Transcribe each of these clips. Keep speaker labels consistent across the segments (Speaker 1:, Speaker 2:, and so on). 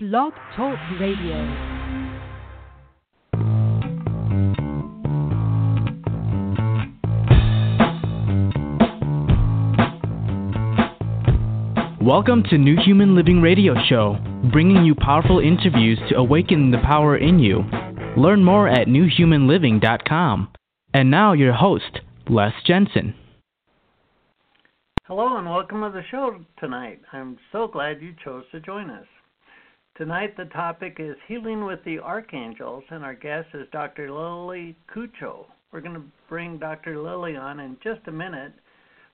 Speaker 1: Blog Talk Radio.
Speaker 2: Welcome to New Human Living Radio Show, bringing you powerful interviews to awaken the power in you. Learn more at newhumanliving.com. And now, your host, Les Jensen.
Speaker 3: Hello, and welcome to the show tonight. I'm so glad you chose to join us. Tonight, the topic is Healing with the Archangels, and our guest is Dr. Lilly Koutcho. We're going to bring Dr. Lilly on in just a minute,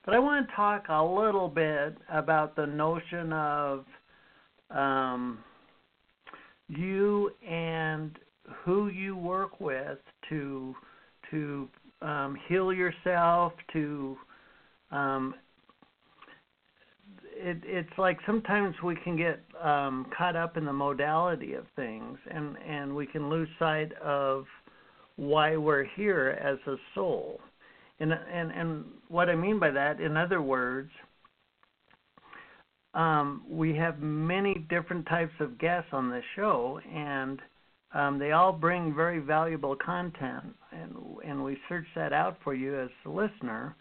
Speaker 3: but I want to talk a little bit about the notion of um, you and who you work with to to um, heal yourself, to um, it, it's like sometimes we can get um, caught up in the modality of things, and and we can lose sight of why we're here as a soul. And and and what I mean by that, in other words, um, we have many different types of guests on this show, and um, they all bring very valuable content, and and we search that out for you as the listener.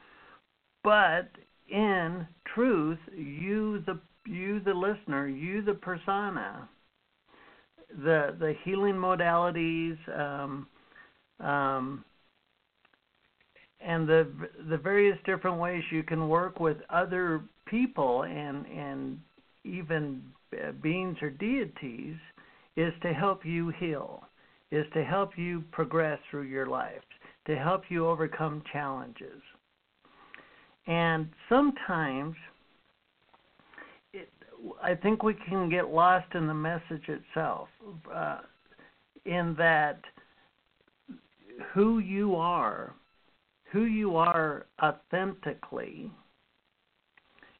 Speaker 3: But in truth, you the you the listener, you the persona, the the healing modalities, um, um, and the the various different ways you can work with other people and and even beings or deities is to help you heal, is to help you progress through your life, to help you overcome challenges. And sometimes it, I think we can get lost in the message itself, uh, in that who you are, who you are authentically,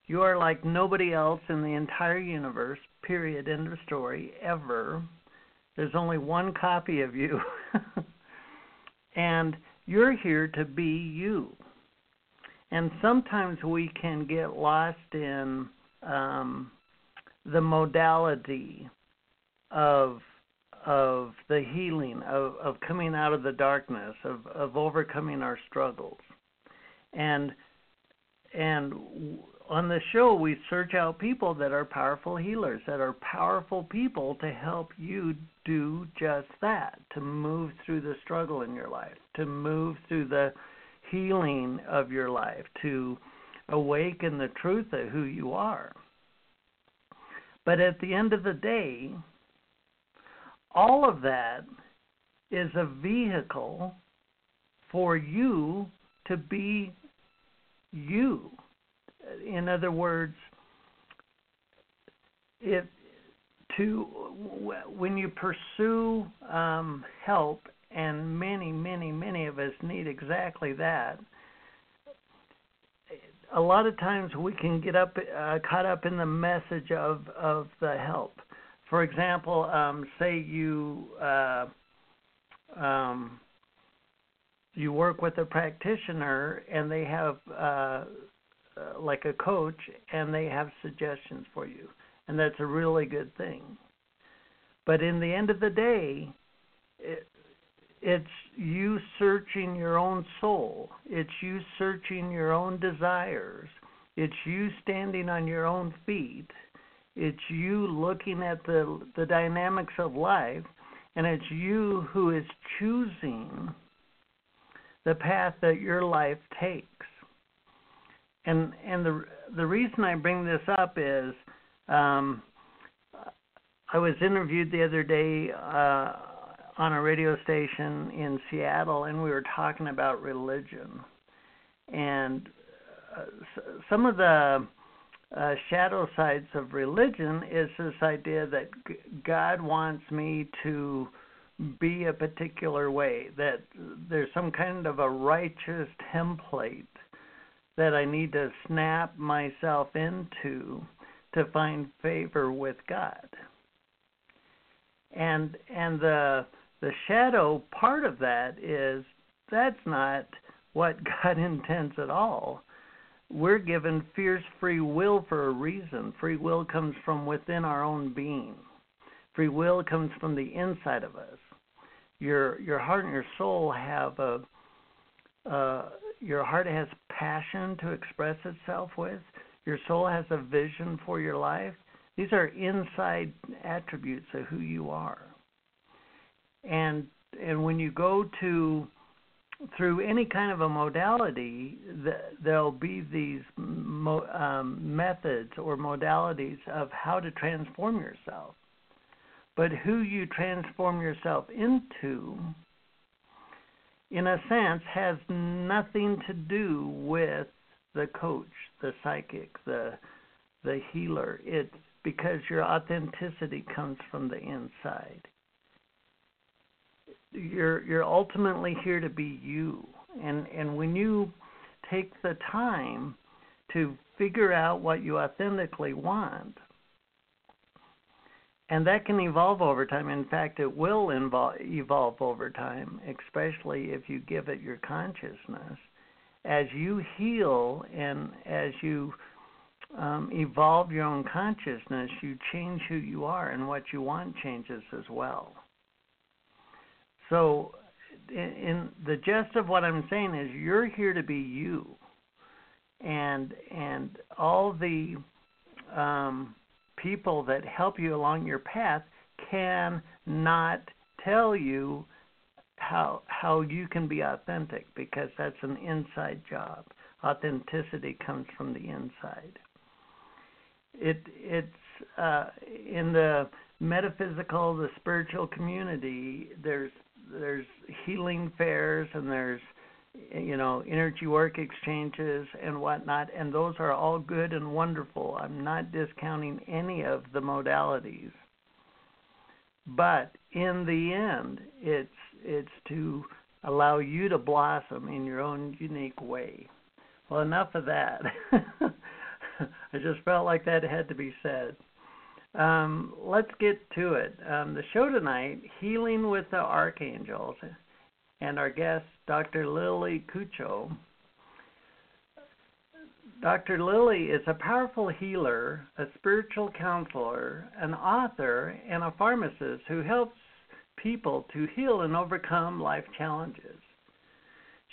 Speaker 3: you are like nobody else in the entire universe, period, end of story, ever. There's only one copy of you. and you're here to be you and sometimes we can get lost in um, the modality of of the healing of, of coming out of the darkness of, of overcoming our struggles. And and on the show we search out people that are powerful healers that are powerful people to help you do just that to move through the struggle in your life to move through the healing of your life, to awaken the truth of who you are. But at the end of the day, all of that is a vehicle for you to be you. In other words, if to when you pursue um, help and many, many, many of us need exactly that. A lot of times we can get up uh, caught up in the message of of the help. For example, um, say you uh, um, you work with a practitioner and they have uh, uh, like a coach and they have suggestions for you, and that's a really good thing. But in the end of the day, it, it's you searching your own soul. It's you searching your own desires. It's you standing on your own feet. It's you looking at the the dynamics of life, and it's you who is choosing the path that your life takes. And and the the reason I bring this up is um, I was interviewed the other day. Uh, on a radio station in Seattle, and we were talking about religion. And uh, some of the uh, shadow sides of religion is this idea that God wants me to be a particular way, that there's some kind of a righteous template that I need to snap myself into to find favor with God. And and the the shadow part of that is that's not what God intends at all. We're given fierce free will for a reason. Free will comes from within our own being. Free will comes from the inside of us. Your your heart and your soul have a uh, your heart has passion to express itself with. Your soul has a vision for your life. These are inside attributes of who you are. And and when you go to through any kind of a modality, there'll be these mo- um, methods or modalities of how to transform yourself. But who you transform yourself into, in a sense, has nothing to do with the coach, the psychic, the the healer. It's because your authenticity comes from the inside you're you're ultimately here to be you. And and when you take the time to figure out what you authentically want and that can evolve over time. In fact it will involve, evolve over time especially if you give it your consciousness. As you heal and as you um, evolve your own consciousness you change who you are and what you want changes as well so, in, in the gist of what I'm saying is, you're here to be you, and and all the um, people that help you along your path can not tell you how how you can be authentic because that's an inside job. Authenticity comes from the inside. It it's uh, in the metaphysical, the spiritual community. There's there's healing fairs and there's you know energy work exchanges and whatnot and those are all good and wonderful. I'm not discounting any of the modalities. But in the end it's it's to allow you to blossom in your own unique way. Well enough of that. I just felt like that had to be said um, let's get to it. Um, the show tonight, Healing with the Archangels, and our guest, Dr. Lilly Koutcho. Dr. Lilly is a powerful healer, a spiritual counselor, an author, and a pharmacist who helps people to heal and overcome life challenges.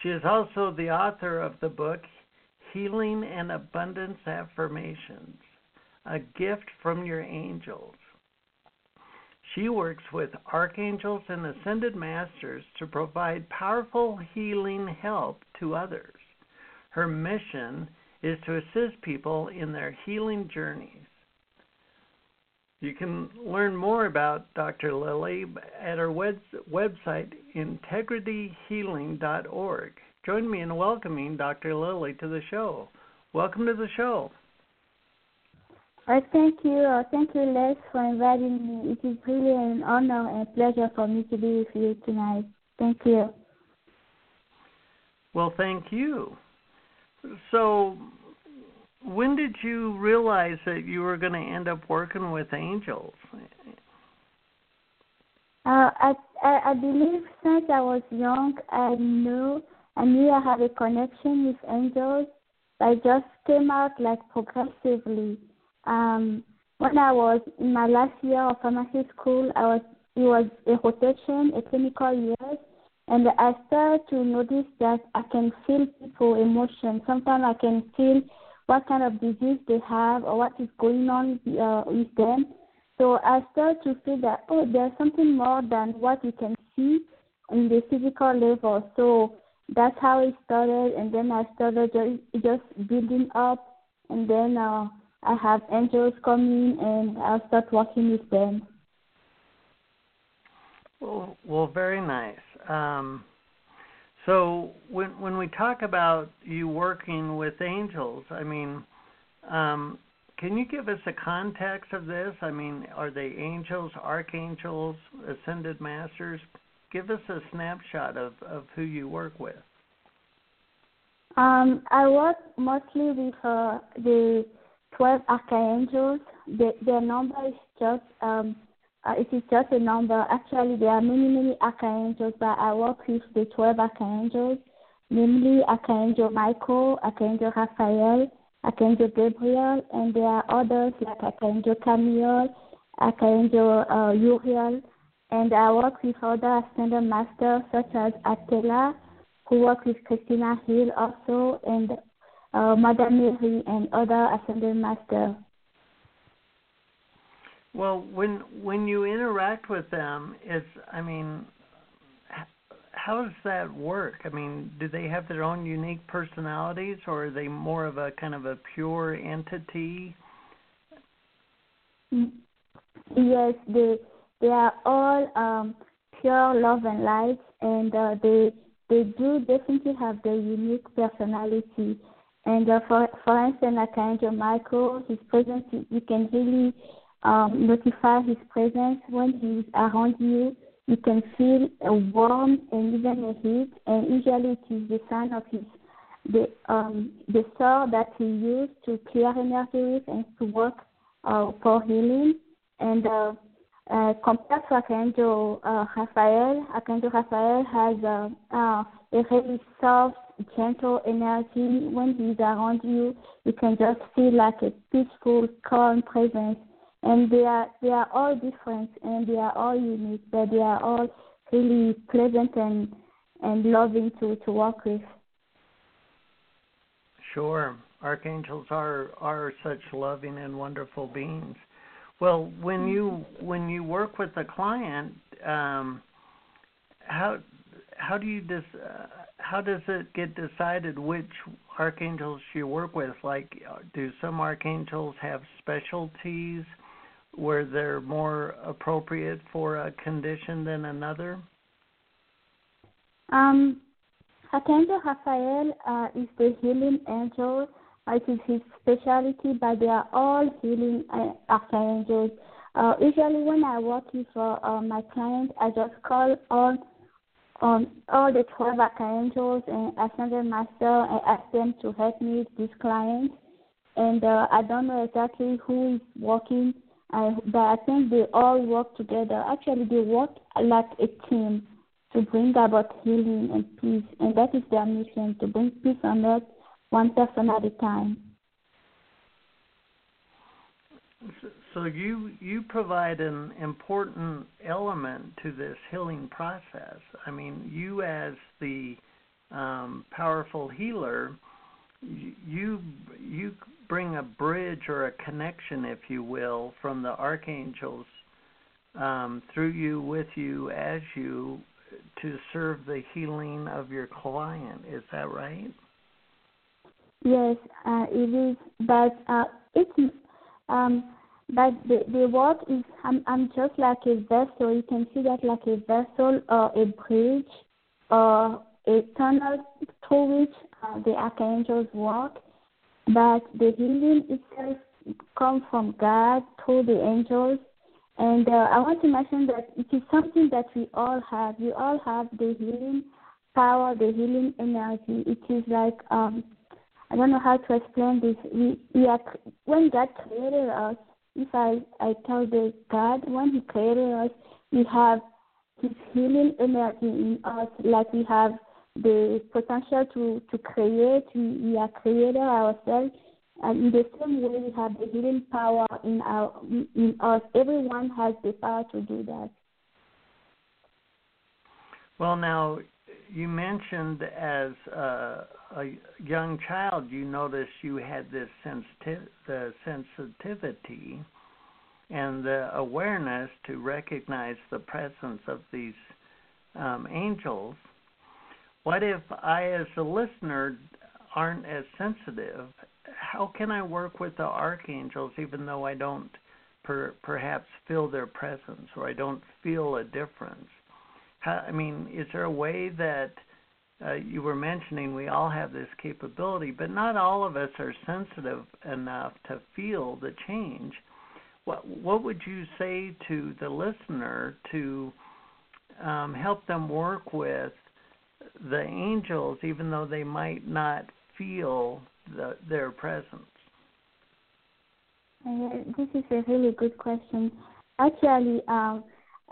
Speaker 3: She is also the author of the book Healing and Abundance Affirmations a gift from your angels. She works with archangels and ascended masters to provide powerful healing help to others. Her mission is to assist people in their healing journeys. You can learn more about Dr. Lilly at her website, integrityhealing.org. Join me in welcoming Dr. Lilly to the show. Welcome to the show.
Speaker 4: Uh, thank you. Uh, thank you, Les, for inviting me. It is really an honor and pleasure for me to be with you tonight. Thank you.
Speaker 3: Well, thank you. So, when did you realize that you were going to end up working with angels?
Speaker 4: Uh, I, I, I believe since I was young, I knew I knew I had a connection with angels. I just came out like progressively um, when I was in my last year of pharmacy school, I was it was a rotation, a clinical year, and I started to notice that I can feel people emotion. Sometimes I can feel what kind of disease they have or what is going on uh, with them. So I started to feel that oh, there's something more than what you can see in the physical level. So that's how it started, and then I started just, just building up, and then uh, I have angels coming and I'll start working with them.
Speaker 3: Well, well very nice. Um, so when when we talk about you working with angels, I mean, um, can you give us a context of this? I mean, are they angels, archangels, ascended masters? Give us a snapshot of, of who you work with.
Speaker 4: Um, I work mostly with uh, the 12 archangels. The, their number is just um, uh, it is just a number. Actually, there are many many archangels, but I work with the 12 archangels, namely Archangel Michael, Archangel Raphael, Archangel Gabriel, and there are others like Archangel Chamuel, Archangel uh, Uriel, and I work with other ascended masters such as Attila, who work with Christina Hill also, and uh, Mother Mary and other ascended masters.
Speaker 3: Well, when when you interact with them, it's I mean, how does that work? I mean, do they have their own unique personalities, or are they more of a kind of a pure entity?
Speaker 4: Mm, yes, they they are all um, pure love and light, and uh, they they do definitely have their unique personality. And uh, for for instance, like Angel Michael, his presence you can really um, notify his presence when he's around you. You can feel a warmth and even a heat, and usually it is the sign of his the um, the sword that he used to clear energy with and to work uh, for healing. And uh, uh, compared to Archangel uh, Raphael, Archangel Raphael has uh, uh, a very soft, gentle energy. When he's around you, you can just feel like a peaceful, calm presence and they are they are all different and they are all unique, but they are all really pleasant and and loving to to work with.
Speaker 3: Sure, archangels are are such loving and wonderful beings. Well, when you when you work with a client, um, how how do you dis, uh, how does it get decided which archangels you work with? Like, do some archangels have specialties? where they're more appropriate for a condition than another?
Speaker 4: Um, Archangel Raphael uh, is the healing angel. It is his specialty, but they are all healing uh, archangels. Uh, usually, when I work with uh, uh, my client, I just call on on all the 12 archangels and ascended master and ask them to help me with this client. And uh, I don't know exactly who is working but I think they all work together. Actually, they work like a team to bring about healing and peace, and that is their mission to bring peace on earth, one person at a time.
Speaker 3: So you you provide an important element to this healing process. I mean, you as the um, powerful healer, you you bring a bridge or a connection, if you will, from the archangels um, through you, with you, as you, to serve the healing of your client. Is that right?
Speaker 4: Yes, uh, it is. But uh, it's um, but the the work is. I'm I'm just like a vessel. You can see that like a vessel or a bridge or a tunnel through which uh, the archangels walk but the healing itself comes from God through the angels. And uh, I want to mention that it is something that we all have. We all have the healing power, the healing energy. It is like um, I don't know how to explain this. We we are when God created us. If I I tell the God when He created us, we have His healing energy in us, like we have the potential to, to create. We, we are creator ourselves. And in the same way, we have the healing power in our in us. Everyone has the power to do that.
Speaker 3: Well, now you mentioned as a, a young child, you noticed you had this sensitiv- sensitivity and the awareness to recognize the presence of these um, angels what if I, as a listener, aren't as sensitive? How can I work with the archangels even though I don't per, perhaps feel their presence or I don't feel a difference? How, I mean, is there a way that uh, you were mentioning we all have this capability, but not all of us are sensitive enough to feel the change? What what would you say to the listener to um, help them work with the angels, even though they might not feel the, their presence?
Speaker 4: Uh, this is a really good question. Actually, um,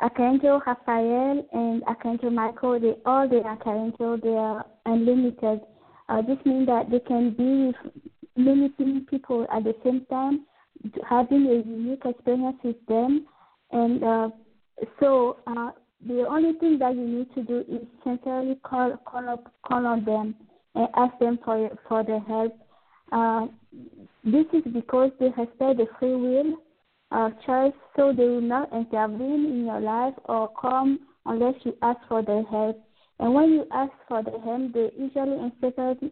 Speaker 4: Archangel Raphael and Archangel Michael, they all the Archangel, they are unlimited. Uh, this means that they can be with many, people at the same time, having a unique experience with them. And uh, so uh, the only thing that you need to do is sincerely call call up call on them and ask them for for their help. Uh, this is because they respect the free will uh, choice, so they will not intervene in your life or come unless you ask for their help. And when you ask for their help, they usually instantly,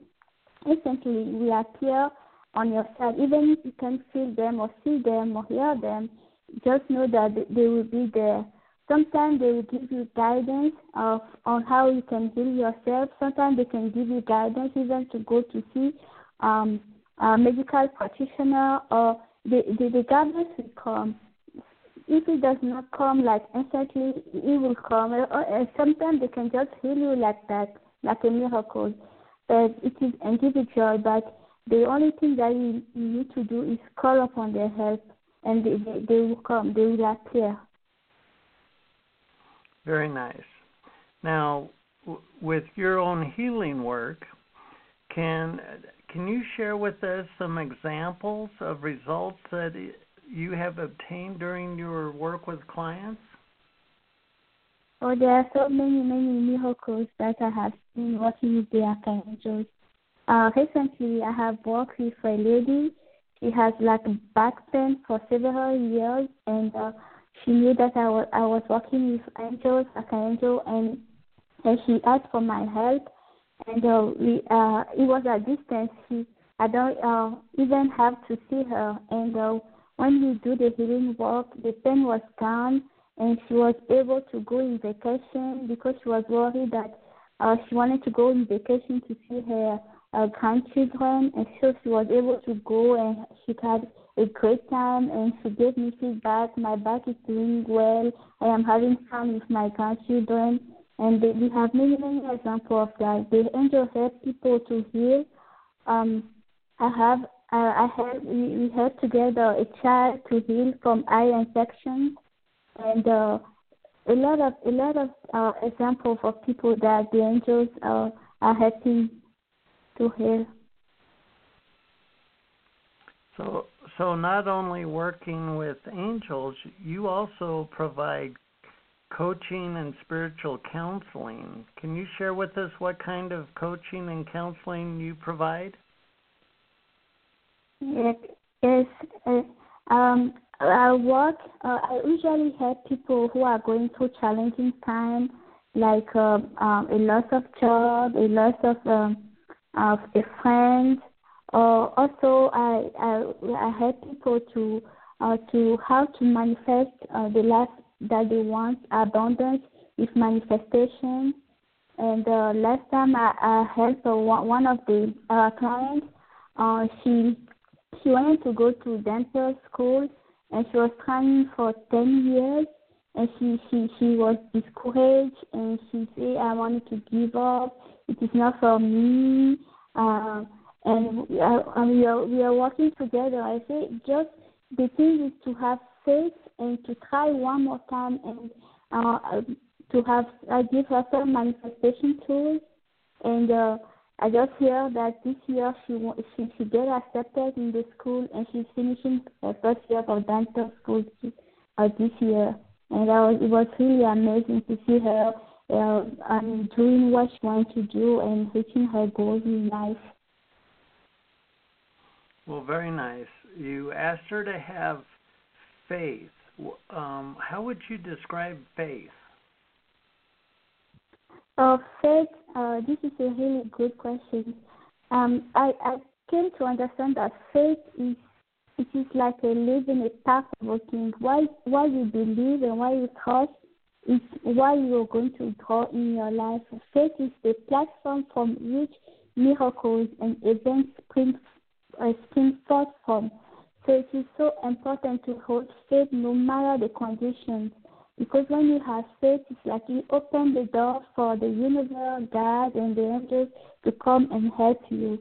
Speaker 4: instantly will appear on your side. Even if you can't feel them or see them or hear them, just know that they will be there. Sometimes they will give you guidance of on how you can heal yourself. Sometimes they can give you guidance even to go to see um, a medical practitioner or the, the, the guidance will come. If it does not come like instantly, it will come. Or, sometimes they can just heal you like that, like a miracle. But it is individual. But the only thing that you, you need to do is call upon their help, and they, they, they will come. They will appear.
Speaker 3: Very nice. Now, w- with your own healing work, can can you share with us some examples of results that you have obtained during your work with clients?
Speaker 4: Oh, there are so many, many miracles that I have seen working with the archangels. Uh, recently, I have worked with a lady. She has like back pain for several years, and uh, she knew that I was I was working with angels, archangel, and and she asked for my help. And uh, we uh, it was a distance. He, I don't uh, even have to see her. And uh, when we do the healing work, the pain was gone, and she was able to go in vacation because she was worried that uh, she wanted to go in vacation to see her uh, grandchildren, and so she was able to go and she had a great time and she gave me feedback. My back is doing well. I am having fun with my grandchildren. And we have many, many examples of that. The angel help people to heal. Um, I have, uh, I have, we, we help together a child to heal from eye infection, and uh, a lot of, a lot of uh, examples of people that the angels uh, are helping to heal.
Speaker 3: So, so not only working with angels, you also provide coaching and spiritual counseling. Can you share with us what kind of coaching and counseling you provide?
Speaker 4: Yes, yes. Uh, um, I work. Uh, I usually help people who are going through challenging times, like uh, um, a loss of job, a loss of um, of a friend, uh, also, I, I, I help people to uh, to how to manifest uh, the life that they want, abundance is manifestation. And uh, last time I, I helped uh, one of the uh, clients. Uh, she she wanted to go to dental school, and she was trying for ten years. And she she she was discouraged, and she said, "I wanted to give up. It is not for me." Uh, and we are, and we are, we are working together. I say just the thing is to have faith and to try one more time and uh, to have I give her some manifestation tools and uh, I just hear that this year she she she get accepted in the school and she's finishing her first year of dental school uh, this year and I was, it was really amazing to see her uh, um, doing what she wants to do and reaching her goals in life.
Speaker 3: Well, very nice. You asked her to have faith. Um, how would you describe faith?
Speaker 4: Oh, faith. Uh, this is a really good question. Um, I, I came to understand that faith is it is like a living a path of working. Why why you believe and why you trust is why you are going to draw in your life. Faith is the platform from which miracles and events spring a skin forth from. So it is so important to hold faith no matter the conditions. Because when you have faith, it's like you open the door for the universe, God, and the angels to come and help you.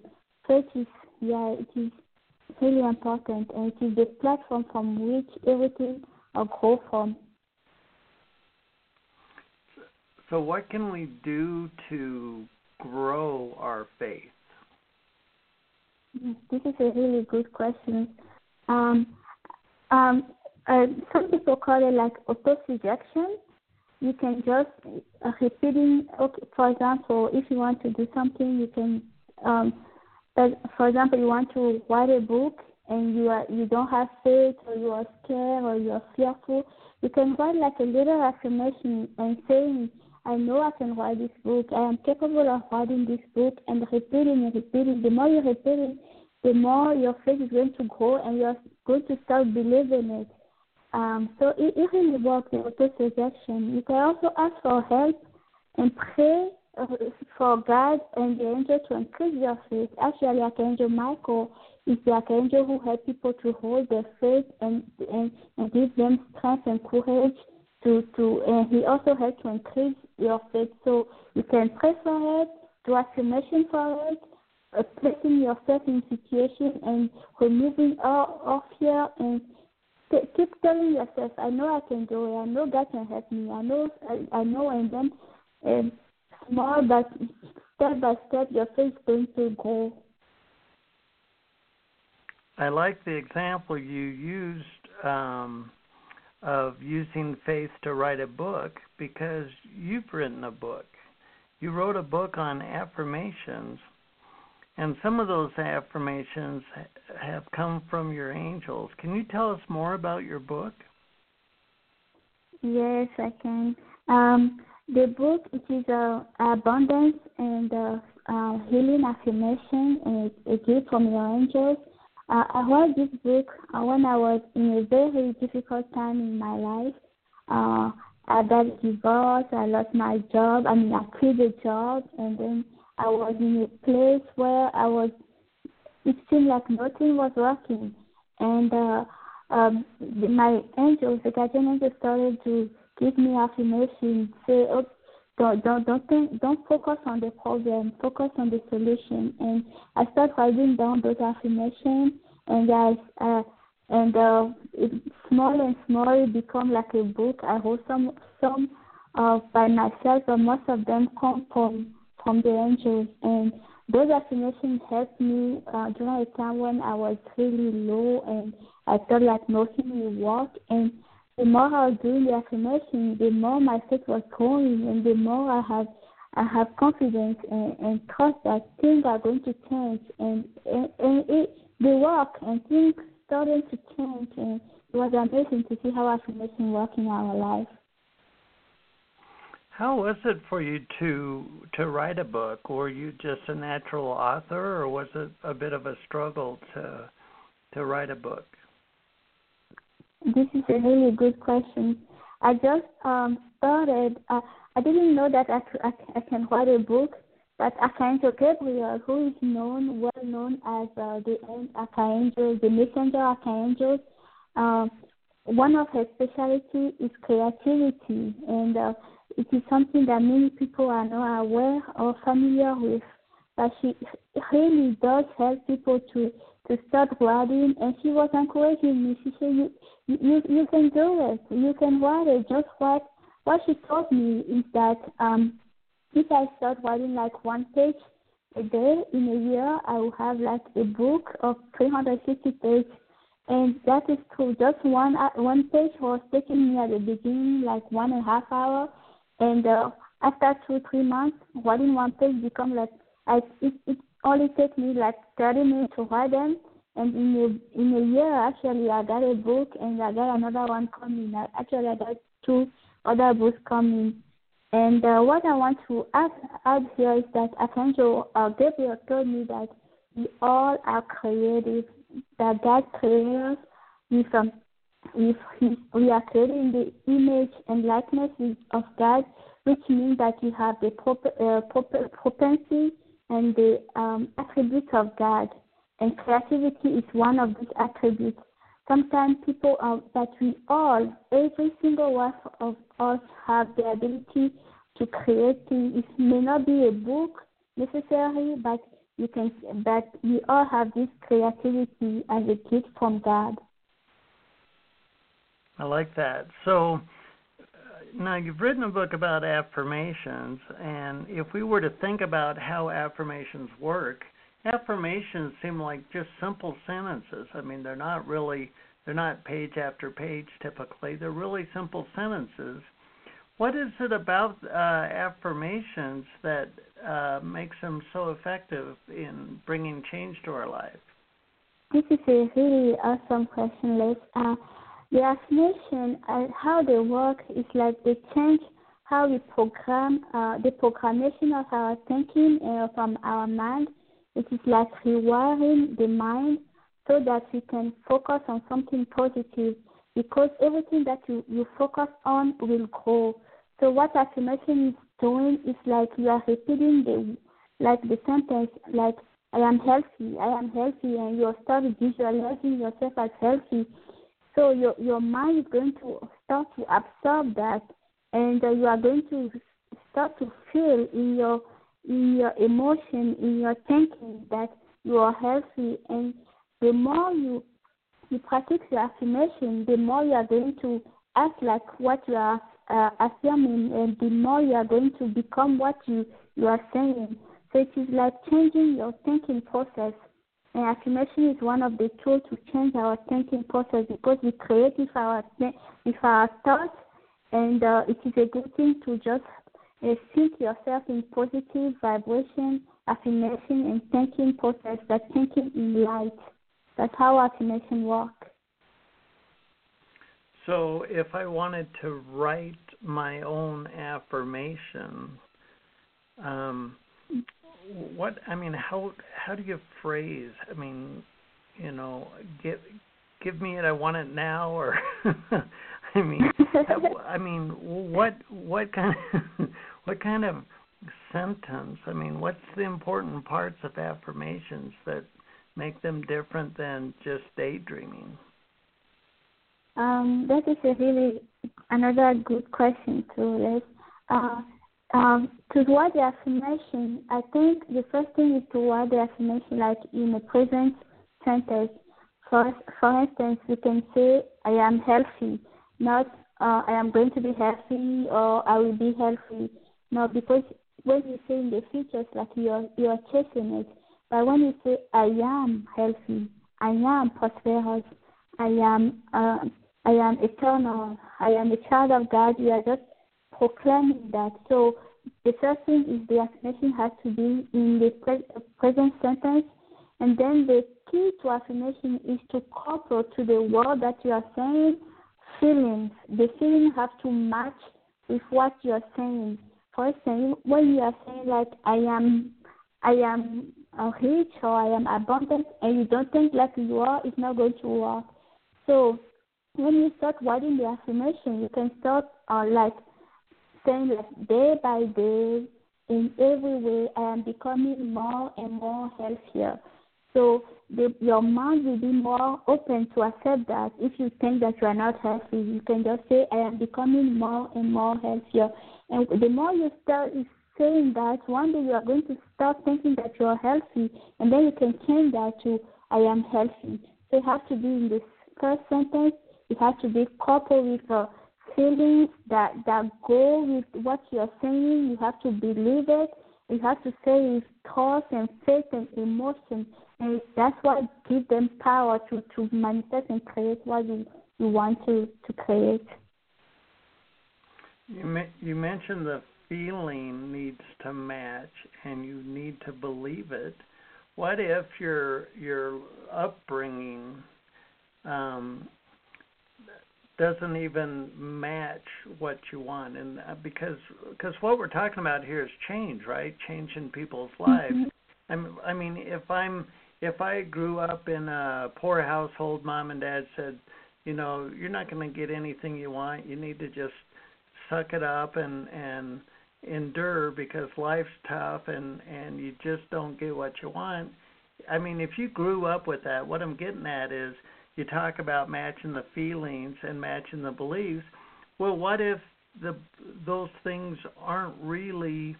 Speaker 4: Faith is, yeah, it is really important, and it is the platform from which everything will grow from.
Speaker 3: So, what can we do to grow our faith?
Speaker 4: This is a really good question. Um, um, uh, some people call it like auto-suggestion. You can just uh, repeating. Okay, for example, if you want to do something, you can. Um, for example, you want to write a book and you are you don't have faith or you are scared or you are fearful. You can write like a little affirmation and saying, "I know I can write this book. I am capable of writing this book." And repeating and repeating. The more you repeat it, the more your faith is going to grow and you're going to start believing it. Um, so it, it really works in auto-suggestion. You can also ask for help and pray uh, for God and the angel to increase your faith. Actually, Archangel Michael is the archangel who helps people to hold their faith and, and, and give them strength and courage to, to and he also helps to increase your faith. So you can pray for it, do affirmation for it, uh, placing yourself in situation and removing all, fear and t- keep telling yourself, I know I can do it. I know God can help me. I know, I, I know, and then um, small but step by step, your faith is going to grow.
Speaker 3: I like the example you used um, of using faith to write a book because you've written a book. You wrote a book on affirmations and some of those affirmations have come from your angels. Can you tell us more about your book?
Speaker 4: Yes, I can. Um, the book it is uh, abundance and uh, uh, healing affirmation, and it gift from your angels. Uh, I wrote this book when I was in a very difficult time in my life. Uh, I got divorced. I lost my job. I mean, I quit the job, and then I was in a place where I was, it seemed like nothing was working. And uh, um, my angels, the guardian angels, started to give me affirmation, say, oh, don't don't don't think, don't focus on the problem, focus on the solution. And I started writing down those affirmations, and guys, uh, and uh, it, small and small it become like a book. I wrote some some uh, by myself, but most of them come from from the angels. And those affirmations helped me uh, during a time when I was really low and I felt like nothing would work. And the more I was doing the affirmation, the more my faith was growing, and the more I have I have confidence and, and trust that things are going to change, and and, and it they work, and things starting to change, and it was amazing to see how affirmation work in our life.
Speaker 3: How was it for you to to write a book? Were you just a natural author, or was it a bit of a struggle to to write a book?
Speaker 4: This is a really good question. I just um, started. Uh, I didn't know that I, I, I can write a book, but Archangel Gabriel, who is known, well known as uh, the Archangel, the messenger Archangel, uh, one of his specialty is creativity, and uh, it is something that many people are not aware or familiar with. But she really does help people to to start writing, and she was encouraging me. She said, "You you you can do it. You can write it. Just what what she told me is that um, if I start writing like one page a day in a year, I will have like a book of 350 pages." And that is true. Just one uh, one page was taking me at the beginning like one and a half hour, and uh, after two three months, writing one page become like I, it it only takes me like thirty minutes to write them, and in a in a year actually I got a book and I got another one coming. Actually I got two other books coming. And uh, what I want to add, add here is that Archangel uh, Gabriel told me that we all are creative, that God created us with if we are created in the image and likeness of God, which means that we have the proper, uh, proper propensity and the um, attributes of God. And creativity is one of these attributes. Sometimes people are, that we all, every single one of us have the ability to create things. It may not be a book necessarily, but you can, but we all have this creativity as a gift from God.
Speaker 3: I like that. So uh, now you've written a book about affirmations, and if we were to think about how affirmations work, affirmations seem like just simple sentences. I mean, they're not really they're not page after page typically. They're really simple sentences. What is it about uh, affirmations that uh, makes them so effective in bringing change to our life?
Speaker 4: This is a really awesome question, Liz. Uh, the affirmation, uh, how they work is like they change how we program uh, the programmation of our thinking uh, from our mind. It is like rewiring the mind so that we can focus on something positive because everything that you, you focus on will grow. So what affirmation is doing is like you are repeating the like the sentence like I am healthy, I am healthy and you start visualizing yourself as healthy. So your your mind is going to start to absorb that and uh, you are going to start to feel in your in your emotion, in your thinking that you are healthy and the more you you practice your affirmation, the more you are going to act like what you are uh, affirming, and the more you are going to become what you you are saying. So it is like changing your thinking process. And affirmation is one of the tools to change our thinking process because we create with our with our thoughts, and uh, it is a good thing to just uh, think yourself in positive vibration, affirmation, and thinking process. That thinking in light. That's how affirmation works.
Speaker 3: So, if I wanted to write my own affirmation, um, what I mean, how how do you phrase? I mean, you know, give give me it. I want it now, or I mean, I mean, what what kind of what kind of sentence? I mean, what's the important parts of affirmations that make them different than just daydreaming?
Speaker 4: Um, that is a really another good question too, Les. Uh, um, to word the affirmation, I think the first thing is to word the affirmation like in a present sentence. For, for instance, we can say, I am healthy, not uh, I am going to be healthy or I will be healthy. No, because when you say in the future, it's like you are, you are chasing it. But when you say, I am healthy, I am prosperous, I am, uh, I am eternal, I am a child of God, you are just proclaiming that. So the first thing is the affirmation has to be in the pre- present sentence, and then the key to affirmation is to couple to the word that you are saying feelings. The feeling have to match with what you are saying. For instance, when you are saying like I am, I am rich or I am abundant, and you don't think like you are, it's not going to work. So when you start writing the affirmation, you can start uh, like day by day, in every way, I am becoming more and more healthier. So the, your mind will be more open to accept that. If you think that you are not healthy, you can just say, I am becoming more and more healthier. And the more you start saying that, one day you are going to start thinking that you are healthy, and then you can change that to, I am healthy. So it has to be in this first sentence, it has to be coupled with a feelings that that go with what you are saying. You have to believe it. You have to say with thoughts and faith and emotion, and that's what gives them power to to manifest and create what you you want to to create.
Speaker 3: You you mentioned the feeling needs to match, and you need to believe it. What if your your upbringing um, doesn't even match what you want. And uh, because because what we're talking about here is change right? Change in people's lives. Mm-hmm. I'm, i mean if i'm if i grew up in a poor household mom and dad said you know you're not going to get anything you want. You need to just suck it up and and endure because life's tough and and you just don't get what you want. I mean if you grew up with that what i'm getting at is you talk about matching the feelings and matching the beliefs. Well, what if the those things aren't really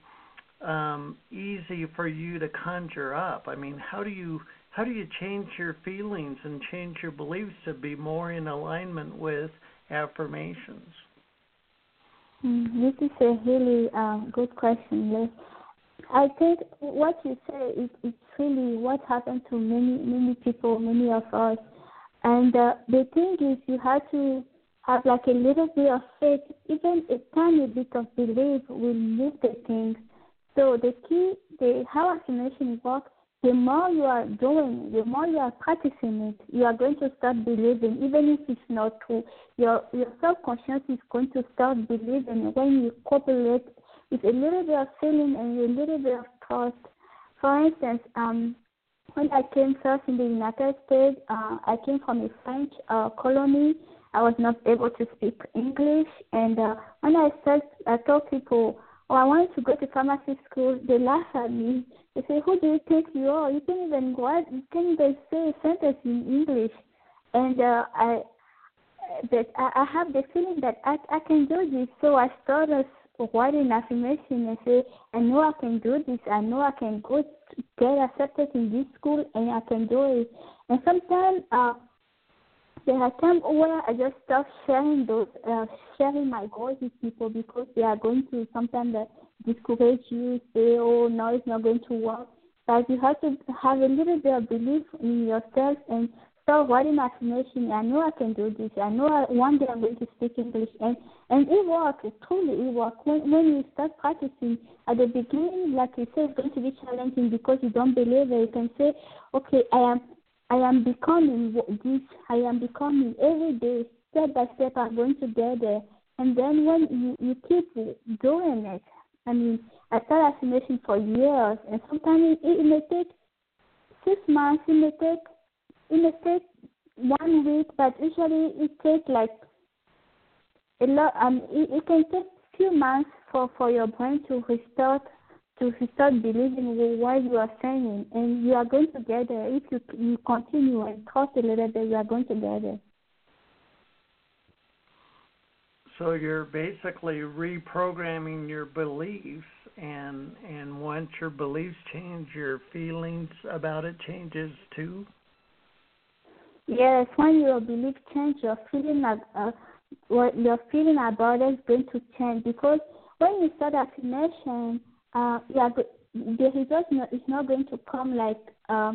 Speaker 3: um, easy for you to conjure up? I mean, how do you how do you change your feelings and change your beliefs to be more in alignment with affirmations?
Speaker 4: Mm, this is a really um, good question, Liz. I think what you say is, is really what happened to many many people, many of us And uh, the thing is, you have to have like a little bit of faith, even a tiny bit of belief will move the things. So the key, the how affirmation works, the more you are doing, the more you are practicing it, you are going to start believing, even if it's not true. Your your self subconscious is going to start believing when you couple it with a little bit of feeling and a little bit of trust. For instance, um, when I came first in the United States, uh, I came from a French uh, colony. I was not able to speak English, and uh, when I said, I told people, "Oh, I want to go to pharmacy school," they laugh at me they say, Who do you think you are? You can't even write, you can't even say a sentence in English. And uh, I, but I, I have the feeling that I, I can do this. So I started writing affirmation and say, I know I can do this. I know I can go get accepted in this school and I can do it. And sometimes uh, there are times where I just stop sharing those, uh, sharing my goals with people because they are going to sometimes discourage you, say, oh, no, it's not going to work. But you have to have a little bit of belief in yourself and start writing affirmation. I know I can do this. I know I, one day I'm going to speak English. And, and it works. Truly it works. When, when you start practicing, at the beginning, like you said, it's going to be challenging because you don't believe it. You can say, okay, I am I am becoming this. I am becoming every day, step by step. I'm going to get there. And then when you, you keep doing it, I mean, I started affirmation for years, and sometimes it, it may take six months. It may take it may take one week, but usually it takes like a lot. Um, it, it can take few months for for your brain to restart to start believing what you are saying, and you are going to get there if you you continue and trust a little bit. You are going to get there.
Speaker 3: So you're basically reprogramming your beliefs, and and once your beliefs change, your feelings about it changes too.
Speaker 4: Yes, when your belief change, your feeling of uh, what your feeling about it is going to change because when you start affirmation, uh, the result is not going to come like uh,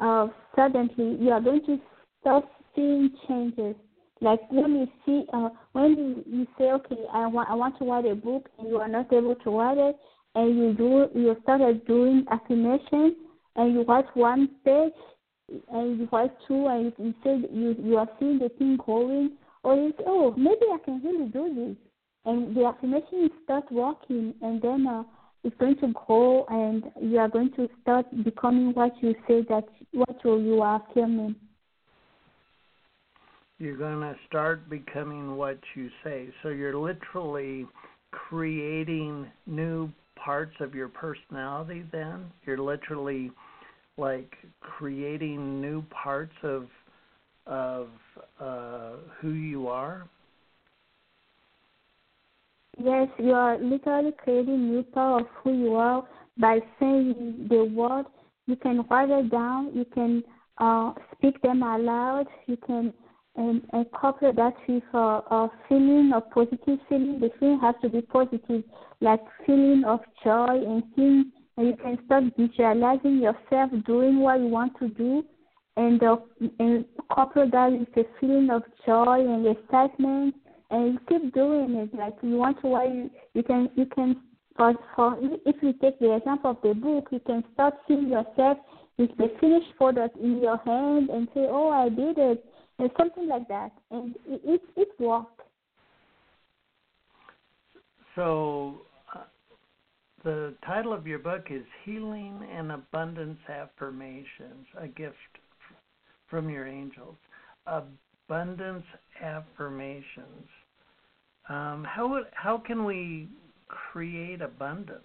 Speaker 4: uh, suddenly. You are going to start seeing changes like when you see, uh, when you, you say, okay, I want I want to write a book, and you are not able to write it, and you do you started doing affirmation, and you write one page, and you write two, and say you you are seeing the thing growing, or you say, oh, maybe I can really do this, and the affirmation start working, and then uh, it's going to grow, and you are going to start becoming what you say that what you are affirming
Speaker 3: you're going to start becoming what you say. So you're literally creating new parts of your personality then. You're literally like creating new parts of of uh, who you are.
Speaker 4: Yes, you are literally creating new part of who you are by saying the word. You can write it down. You can uh, speak them aloud. You can and, and couple that with a, a feeling of positive feeling. The feeling has to be positive, like feeling of joy and feeling, and you can start visualizing yourself doing what you want to do, and uh, and couple that with a feeling of joy and excitement, and you keep doing it. Like you want to, why you, you can you can for, for if you take the example of the book, you can start seeing yourself with the finished product in your hand and say, "Oh, I did it." and something like that, and it it, it worked.
Speaker 3: So, the title of your book is "Healing and Abundance Affirmations: A Gift from Your Angels." Abundance affirmations. Um, how how can we create abundance?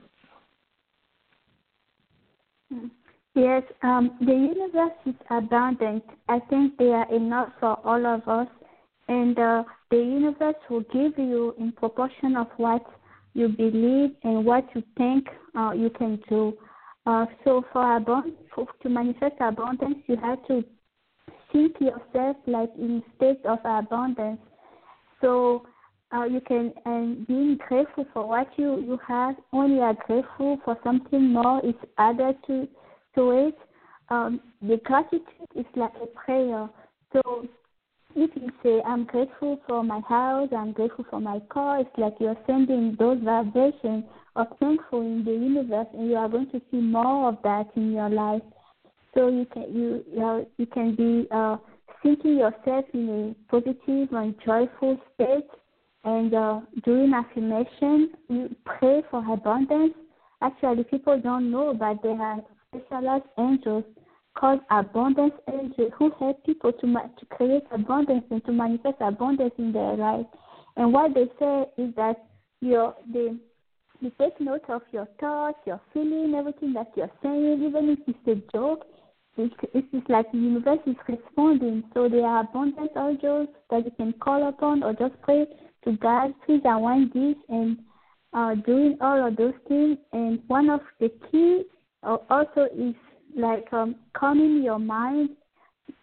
Speaker 4: Yes, um, the universe is abundant. I think they are enough for all of us, and uh, the universe will give you in proportion of what you believe and what you think uh, you can do. Uh, so for, abundance, for to manifest abundance, you have to think yourself like in state of abundance. So uh, you can and being grateful for what you you have. When you are grateful for something more, is added to to it. Um, the gratitude is like a prayer. So if can say I'm grateful for my house, I'm grateful for my car, it's like you're sending those vibrations of thankful in the universe, and you are going to see more of that in your life. So you can you you, know, you can be uh, thinking yourself in a positive and joyful state, and uh, during affirmation, you pray for abundance. Actually, people don't know, but there are specialized angels called abundance angels who help people to ma- to create abundance and to manifest abundance in their life. And what they say is that your they you take note of your thoughts, your feeling, everything that you're saying, even if it's a joke. It's, it's like the universe is responding. So there are abundant angels that you can call upon or just pray to God, please I want this and uh, doing all of those things. And one of the key uh, also is like um, calming your mind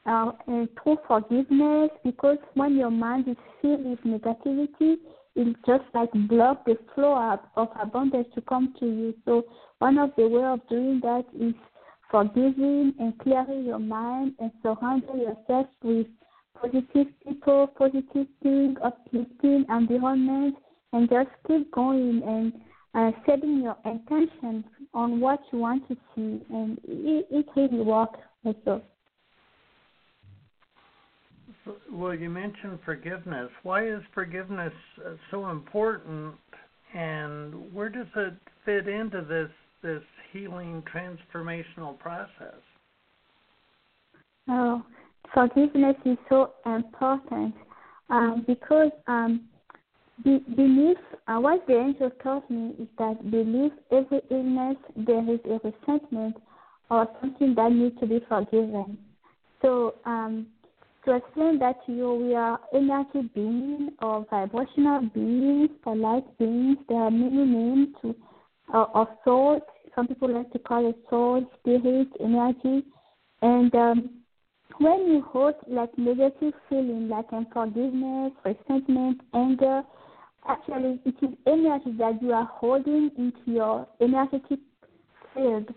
Speaker 4: uh, and through forgiveness because when your mind is filled with negativity, it just like block the flow of abundance to come to you. So one of the way of doing that is forgiving and clearing your mind and surrounding yourself with positive people, positive things, uplifting environment, and just keep going and uh, setting your intention on what you want to see, and it, it really works also.
Speaker 3: Well, you mentioned forgiveness. Why is forgiveness uh, so important, and where does it fit into this this healing transformational process?
Speaker 4: Oh, forgiveness is so important um, because um, be, belief, uh, what the angel taught me is that belief every illness there is a resentment or something that needs to be forgiven. So um, to explain that to you, we are energy beings or vibrational beings or beings. There are many names to, uh, of soul. Some people like to call it soul, spirit, energy. And um, when you hold like negative feeling, like unforgiveness, resentment, anger, actually it is energy that you are holding into your energetic field.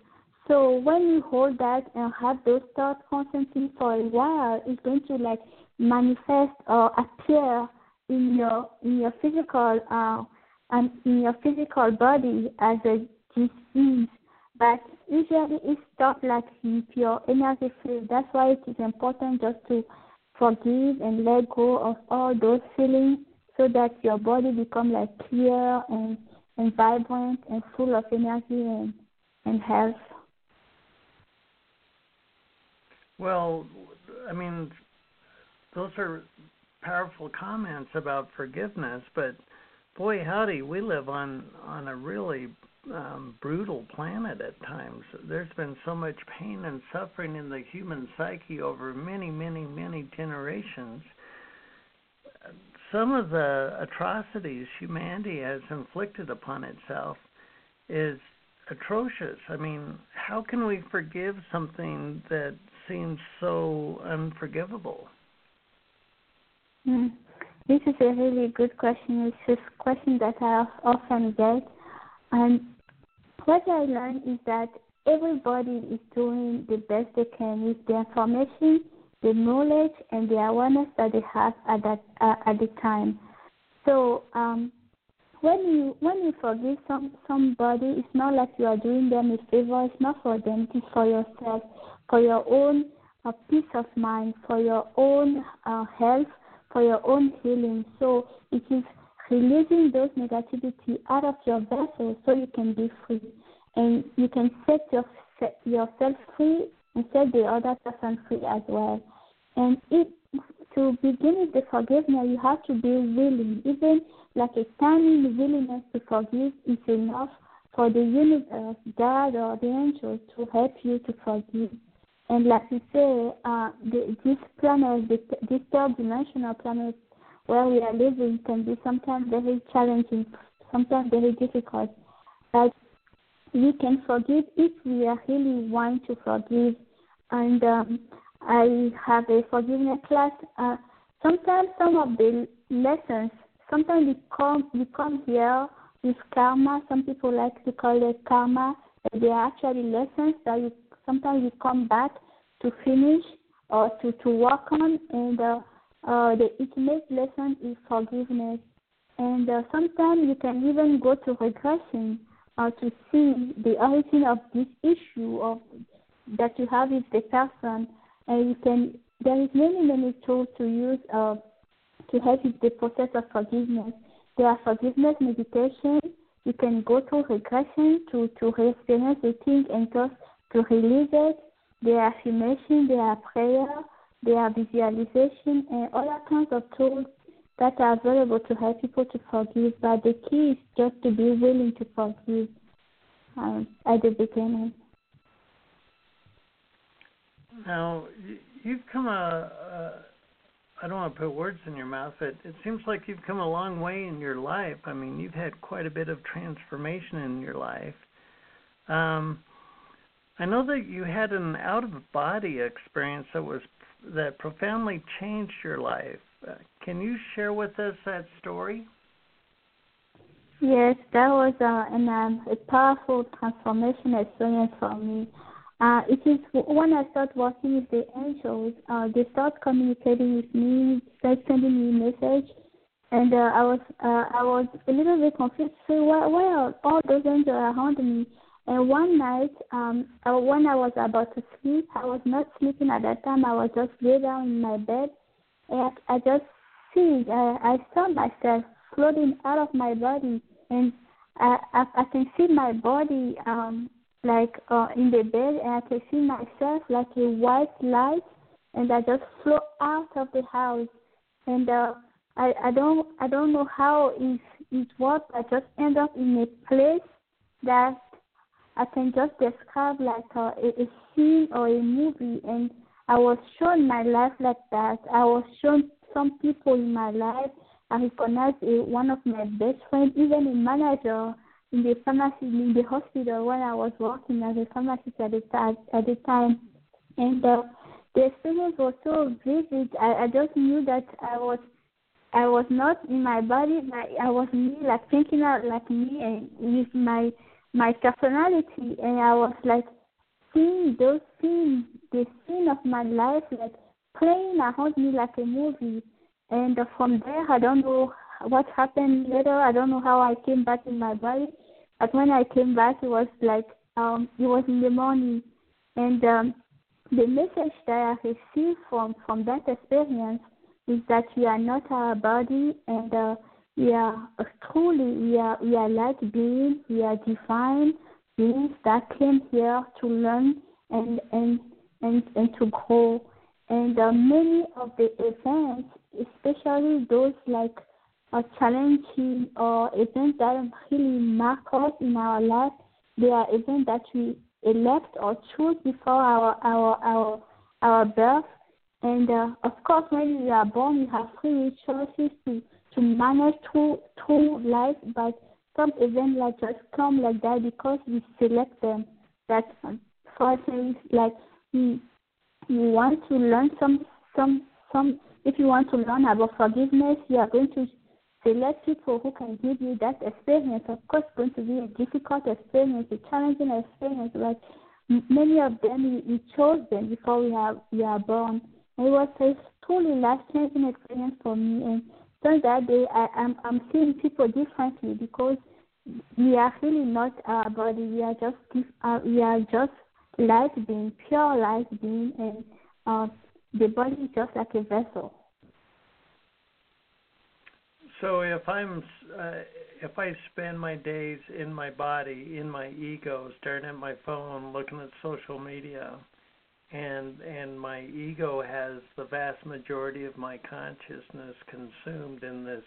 Speaker 4: So when you hold that and have those thoughts constantly for a while, it's going to like manifest or appear in your in your physical uh, and in your physical body as a disease. But usually it stops like in your energy field. That's why it is important just to forgive and let go of all those feelings so that your body become like clear and and vibrant and full of energy and and health.
Speaker 3: Well, I mean, those are powerful comments about forgiveness, but boy, howdy, we live on on a really um, brutal planet at times. There's been so much pain and suffering in the human psyche over many, many, many generations some of the atrocities humanity has inflicted upon itself is atrocious. I mean, how can we forgive something that seems so unforgivable?
Speaker 4: Mm. This is a really good question. It's a question that I often get. And what I learned is that everybody is doing the best they can with the information the knowledge and the awareness that they have at that uh, at the time. So um, when you when you forgive some somebody, it's not like you are doing them a favor. It's not for them. It's for yourself, for your own uh, peace of mind, for your own uh, health, for your own healing. So it is releasing those negativity out of your vessel so you can be free and you can set your, yourself free and set the other person free as well. And if to begin with the forgiveness, you have to be willing. Even like a tiny willingness to forgive is enough for the universe, God, or the angels to help you to forgive. And like you say, uh, the, this planet, the, this third dimensional planet where we are living, can be sometimes very challenging, sometimes very difficult. But we can forgive if we really want to forgive. And um, I have a forgiveness class. Uh, sometimes some of the lessons, sometimes we come we come here with karma. Some people like to call it karma. They are actually lessons that you sometimes you come back to finish or to to work on. And uh, uh, the ultimate lesson is forgiveness. And uh, sometimes you can even go to regression uh, to see the origin of this issue of that you have with the person, and you can. There is many many tools to use uh, to help with the process of forgiveness. There are forgiveness meditation. You can go to regression to to experience the thing and just to release it. There are affirmation. There are prayer. There are visualization and all kinds of tools that are available to help people to forgive. But the key is just to be willing to forgive um, at the beginning.
Speaker 3: Now, you've come a, a I don't want to put words in your mouth, but it seems like you've come a long way in your life. I mean, you've had quite a bit of transformation in your life. Um, I know that you had an out of body experience that was that profoundly changed your life. Uh, can you share with us that story?
Speaker 4: Yes, that was uh, an, um, a powerful transformation experience for me. Uh, it is when I start working with the angels, uh, they start communicating with me, start sending me message, and uh, I was uh, I was a little bit confused. So why why are all those angels around me? And one night, um, uh, when I was about to sleep, I was not sleeping at that time. I was just lay down in my bed, and I just see I, I saw myself floating out of my body, and I I, I can see my body um like uh, in the bed and I can see myself like a white light and I just float out of the house and uh, I I don't I don't know how it it worked. I just end up in a place that I can just describe like a, a, a scene or a movie and I was shown my life like that. I was shown some people in my life. I recognized one of my best friends, even a manager in the pharmacy in the hospital when I was working as a pharmacist at the at the time and uh, the experience was so vivid I, I just knew that I was I was not in my body but I was me like thinking out like me and with my my personality and I was like seeing those scenes the scene of my life like playing around me like a movie. And from there I don't know what happened later. I don't know how I came back in my body, but when I came back, it was like um, it was in the morning, and um, the message that I received from from that experience is that we are not our body, and uh, we are uh, truly we are we are light beings, we are divine that came here to learn and and and and to grow. And uh, many of the events, especially those like a challenging or events that really mark us in our life. They are events that we elect or choose before our our our our birth. And uh, of course, when we are born, we have free choices to to manage through through life. But some events like just come like that because we select them. That for things like you, we want to learn some some some. If you want to learn about forgiveness, you are going to select people who can give you that experience. Of course, going to be a difficult experience, a challenging experience, but many of them we, we chose them before we are we are born. And it was a truly life changing experience for me. And since that day, I, I'm I'm seeing people differently because we are really not our body. We are just uh, we are just light being, pure light being, and uh, the body is just like a vessel.
Speaker 3: So if I'm uh, if I spend my days in my body, in my ego, staring at my phone, looking at social media, and and my ego has the vast majority of my consciousness consumed in this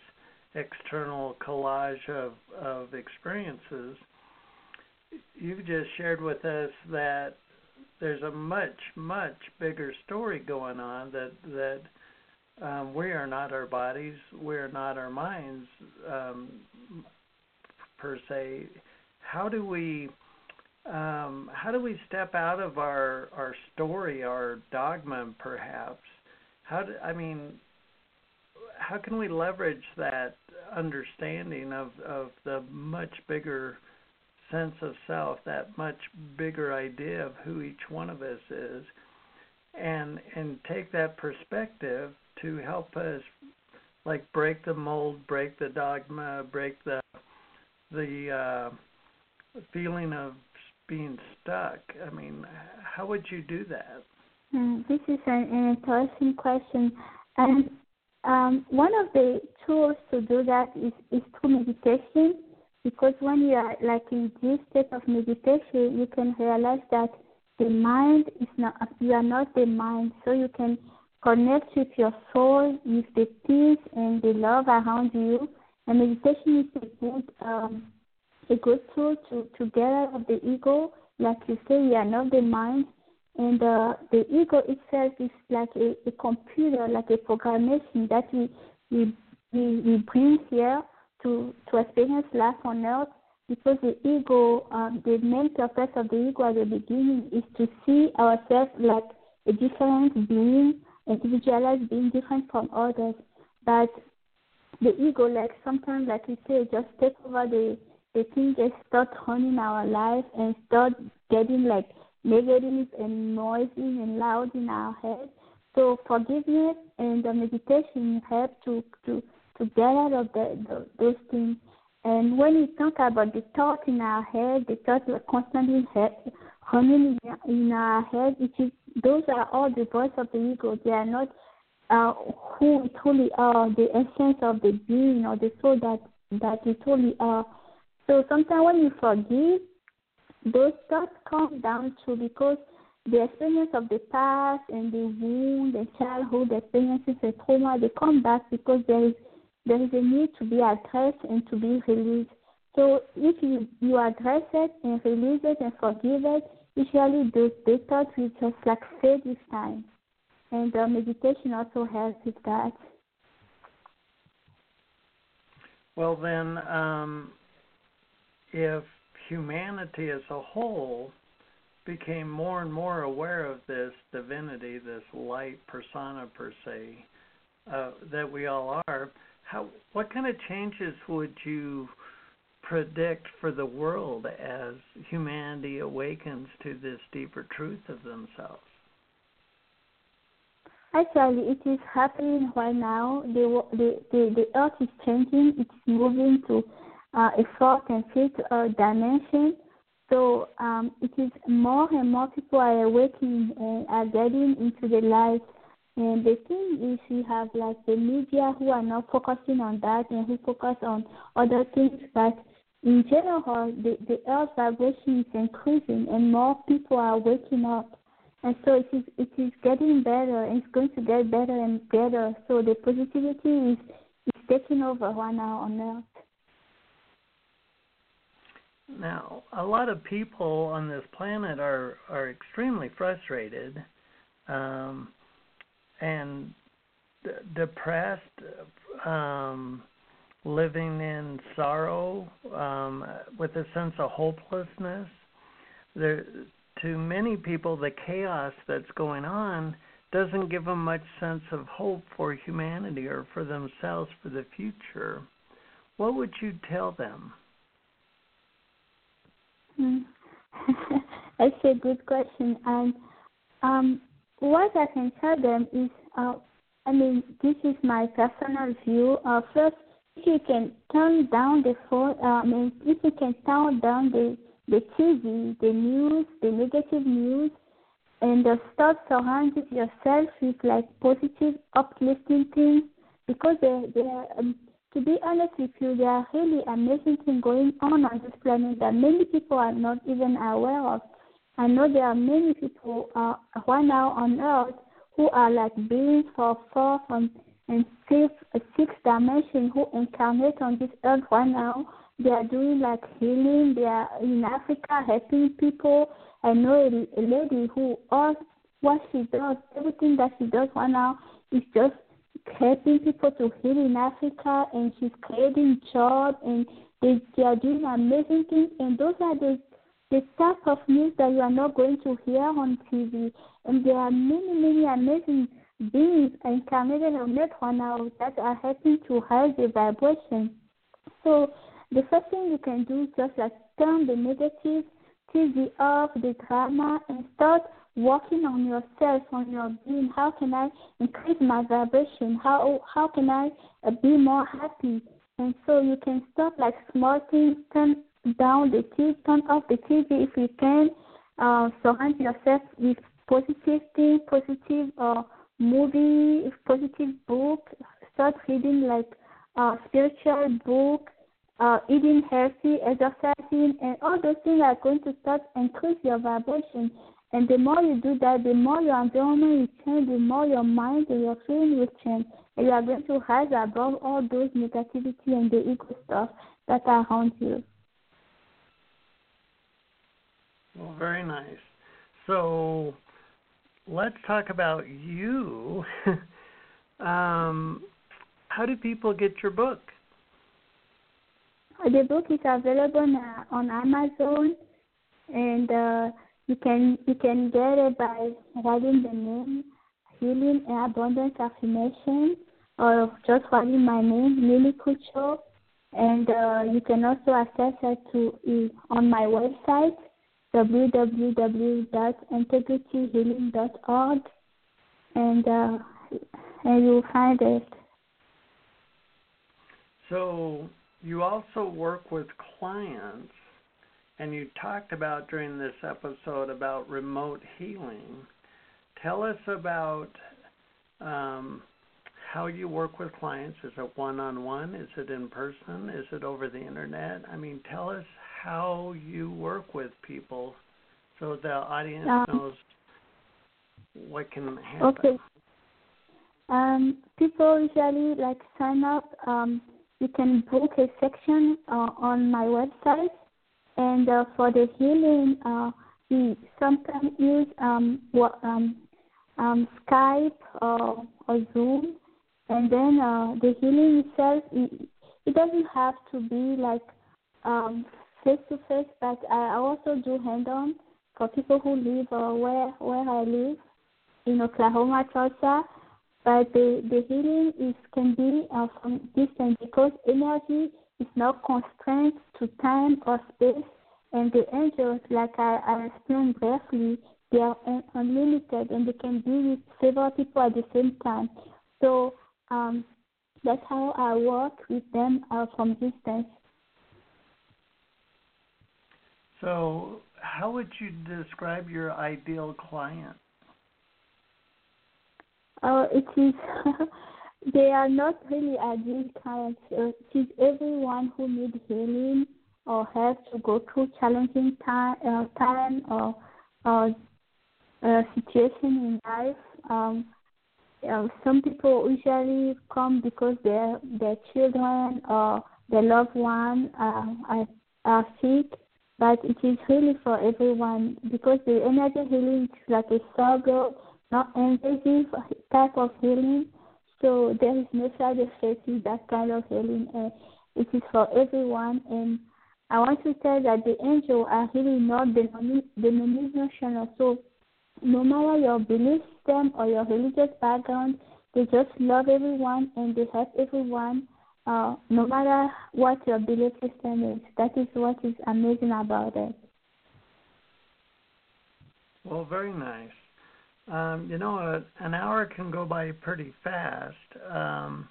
Speaker 3: external collage of of experiences, you've just shared with us that there's a much much bigger story going on that that um, we are not our bodies, we are not our minds um, per se. How do we um, how do we step out of our our story, our dogma, perhaps? How do, I mean, how can we leverage that understanding of of the much bigger sense of self, that much bigger idea of who each one of us is, and and take that perspective to help us like break the mold, break the dogma, break the the uh, feeling of being stuck. I mean, how would you do that?
Speaker 4: Mm, this is an, an interesting question, and um, one of the tools to do that is, is through meditation. Because when you are like in this state of meditation, you can realize that the mind is not you are not the mind, so you can connect with your soul, with the peace and the love around you. And meditation is a good um, a good tool to to get out of the ego. Like you say, you are not the mind, and uh, the ego itself is like a, a computer, like a programmation that we we we, we bring here to to experience life on earth because the ego, um, the main purpose of the ego at the beginning is to see ourselves like a different being, individualized being different from others. But the ego, like sometimes, like you say, just take over the the thing, just start running our life and start getting like negative and noisy and loud in our head. So forgiveness and the meditation help to to to get out of the, the, those things. And when we talk about the thoughts in our head, the thoughts are constantly running in our head, it is, those are all the voice of the ego. They are not uh, who we truly are, the essence of the being or the soul that, that we truly are. So sometimes when you forgive, those thoughts come down to because the experience of the past and the wound, the childhood experiences, the trauma, they come back because there is there is a need to be addressed and to be released. So if you, you address it and release it and forgive it, usually those the thoughts will just like fade with time. And uh, meditation also helps with that.
Speaker 3: Well, then, um, if humanity as a whole became more and more aware of this divinity, this light persona per se, uh, that we all are, how what kind of changes would you predict for the world as humanity awakens to this deeper truth of themselves?
Speaker 4: Actually, it is happening right now. The the the, the earth is changing. It's moving to uh, a fourth and fifth uh, dimension. So um, it is more and more people are awakening and are getting into the light and the thing is, we have like the media who are not focusing on that and who focus on other things. But in general, the, the earth vibration is increasing and more people are waking up. And so it is, it is getting better and it's going to get better and better. So the positivity is, is taking over right now on earth.
Speaker 3: Now, a lot of people on this planet are, are extremely frustrated. Um, and depressed, um, living in sorrow, um, with a sense of hopelessness. There, to many people, the chaos that's going on doesn't give them much sense of hope for humanity or for themselves for the future. What would you tell them?
Speaker 4: Hmm. That's a good question. And um, what I can tell them is, uh, I mean, this is my personal view. Uh, first, if you can turn down the phone, uh, I mean, if you can turn down the the TV, the news, the negative news, and uh, start surrounding yourself with like positive, uplifting things, because there, there, um, to be honest with you, there are really amazing things going on on this planet that many people are not even aware of. I know there are many people uh, right now on earth who are like beings for four and, and uh, sixth dimension who incarnate on this earth right now. They are doing like healing. They are in Africa helping people. I know a, a lady who all what she does, everything that she does right now is just helping people to heal in Africa, and she's creating jobs, and they, they are doing amazing things. And those are the the type of news that you are not going to hear on TV. And there are many, many amazing beings incarnated on earth right now that are helping to raise the vibration. So the first thing you can do is just like turn the negative TV off, the drama, and start working on yourself, on your being. How can I increase my vibration? How how can I be more happy? And so you can start like small things. Turn down the TV, turn off the TV if you can. Uh, surround yourself with positive things, positive uh, movie, positive book. Start reading like uh, spiritual book, uh, eating healthy, exercising, and all those things are going to start increase your vibration. And the more you do that, the more your environment will change, the more your mind and your feeling will change. And you are going to rise above all those negativity and the ego stuff that are around you.
Speaker 3: Well, very nice. So let's talk about you. um, how do people get your book?
Speaker 4: The book is available on, on Amazon, and uh, you can you can get it by writing the name Healing and Abundance Affirmation, or just writing my name Lilly Koutcho, and uh, you can also access it to on my website www.integrityhealing.org, and uh, and you'll find it.
Speaker 3: So you also work with clients, and you talked about during this episode about remote healing. Tell us about um, how you work with clients. Is it one on one? Is it in person? Is it over the internet? I mean, tell us how you work with people so the audience um, knows what can happen.
Speaker 4: Okay. Um, people usually like sign up um, you can book a section uh, on my website. And uh, for the healing, uh, we sometimes use um, what, um, um, Skype or, or Zoom. And then uh, the healing itself, it, it doesn't have to be like face to face, but I also do hand on for people who live uh, where where I live in Oklahoma, Tulsa. But the, the healing is can be uh, from distance because energy is not constrained to time or space. And the angels, like I, I explained briefly, they are unlimited and they can be with several people at the same time. So um, that's how I work with them uh, from distance.
Speaker 3: So, how would you describe your ideal client?
Speaker 4: Oh, it is. they are not really ideal clients. Uh, it is everyone who needs healing or has to go through challenging time, uh, time or or uh, situation in life. Um, uh, some people usually come because their their children or their loved one uh, are, are sick, but it is really for everyone because the energy healing is like a struggle not invasive type of healing. So there is no side effect with that kind of healing. Uh, it is for everyone. And I want to tell that the angels are really not the denominational. So no matter your belief system or your religious background, they just love everyone and they help everyone. Uh, no matter what your belief system is, that is what is amazing about it.
Speaker 3: Well, very nice. Um, you know, a, an hour can go by pretty fast. Um,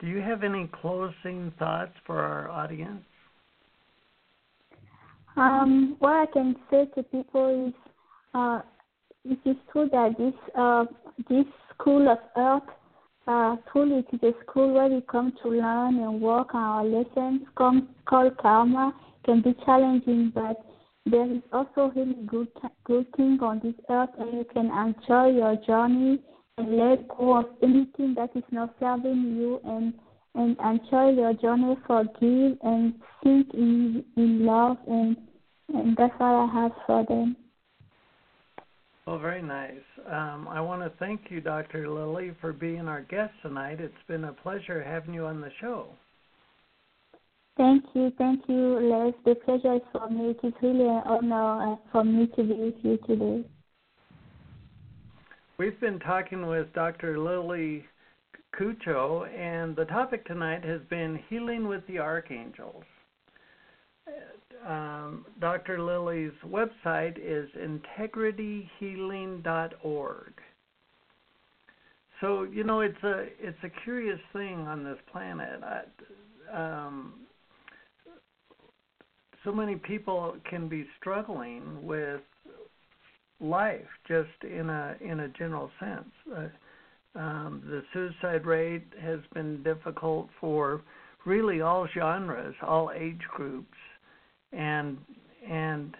Speaker 3: do you have any closing thoughts for our audience?
Speaker 4: Um, what I can say to people is, uh, it is true that this uh, this school of earth, uh, truly it is a school where we come to learn and work our lessons. Come, called karma can be challenging, but there is also really good good thing on this earth, and you can enjoy your journey and let go of anything that is not serving you, and and enjoy your journey, forgive and think in in love, and and that's all I have for them.
Speaker 3: Well, very nice. Um, I want to thank you, Dr. Lilly, for being our guest tonight. It's been a pleasure having you on the show.
Speaker 4: Thank you, thank you, Les. The pleasure is for me. It is really an honor uh, for me to be with you today.
Speaker 3: We've been talking with Dr. Lilly Koutcho, and the topic tonight has been healing with the archangels. Um, Dr. Lilly's website is integrityhealing.org. So you know it's a it's a curious thing on this planet. I, um, so many people can be struggling with life just in a in a general sense. Uh, um, the suicide rate has been difficult for really all genres, all age groups, and and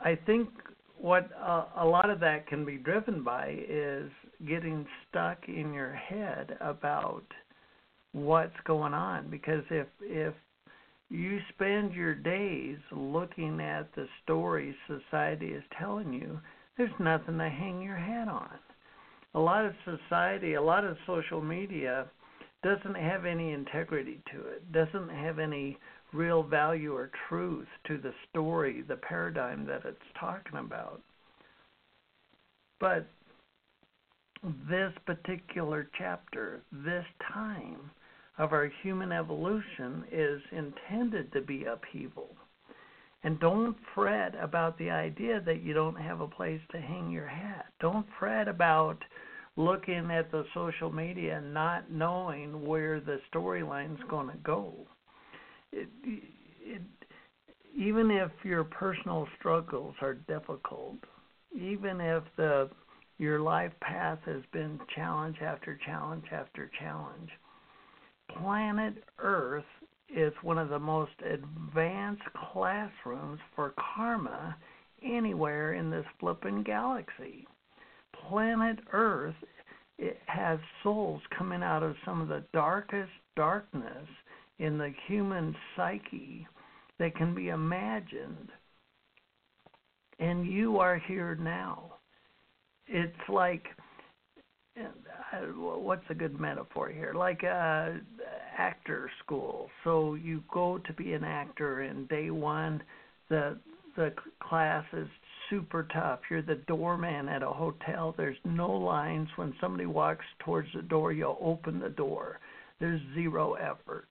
Speaker 3: I think what uh, a lot of that can be driven by is getting stuck in your head about what's going on. Because if if you spend your days looking at the stories society is telling you there's nothing to hang your hat on. A lot of society a lot of social media doesn't have any integrity to it doesn't have any real value or truth to the story the paradigm that it's talking about but this particular chapter, this time of our human evolution is intended to be upheaval. And don't fret about the idea that you don't have a place to hang your hat. Don't fret about looking at the social media and not knowing where the storyline's going to go. It, it, even if your personal struggles are difficult, even if the your life path has been challenge after challenge after challenge. Planet Earth is one of the most advanced classrooms for karma anywhere in this flippin' galaxy. Planet Earth it has souls coming out of some of the darkest darkness in the human psyche that can be imagined. And you are here now it's like uh, what's a good metaphor here? Like a uh, actor school. So you go to be an actor, and day one, the the class is super tough. You're the doorman at a hotel. There's no lines. When somebody walks towards the door, you'll open the door. There's zero effort.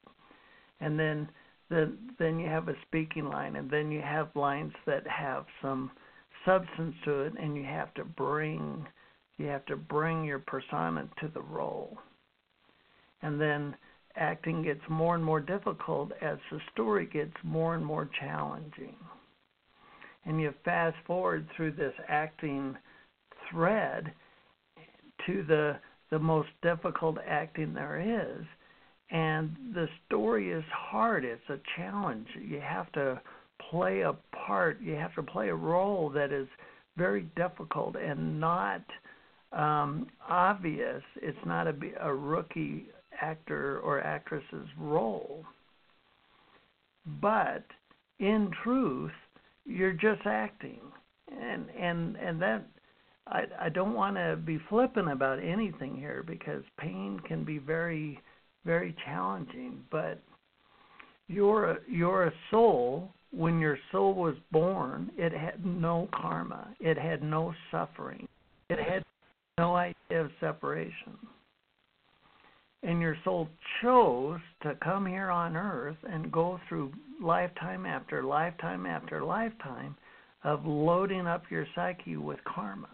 Speaker 3: And then then then you have a speaking line, and then you have lines that have some substance to it, and you have to bring you have to bring your persona to the role. And then acting gets more and more difficult as the story gets more and more challenging. And you fast forward through this acting thread to the the most difficult acting there is. And the story is hard. It's a challenge. You have to play a part, you have to play a role that is very difficult and not um, obvious. It's not a, a rookie actor or actress's role. But in truth, you're just acting. And and and that I I don't want to be flippant about anything here because pain can be very very challenging, but you're a, you're a soul when your soul was born, it had no karma, it had no suffering, it had no idea of separation. And your soul chose to come here on earth and go through lifetime after lifetime after lifetime of loading up your psyche with karma.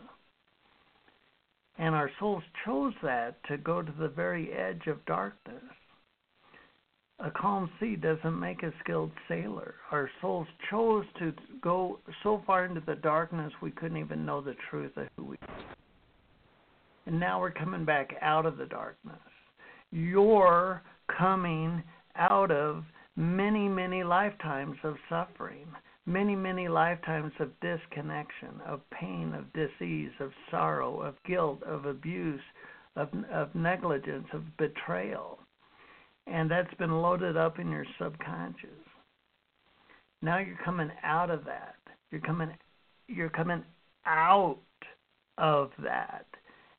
Speaker 3: And our souls chose that to go to the very edge of darkness a calm sea doesn't make a skilled sailor. Our souls chose to go so far into the darkness we couldn't even know the truth of who we are. And now we're coming back out of the darkness. You're coming out of many, many lifetimes of suffering, many, many lifetimes of disconnection, of pain, of disease, of sorrow, of guilt, of abuse, of, of negligence, of betrayal and that's been loaded up in your subconscious. Now you're coming out of that. You're coming you're coming out of that.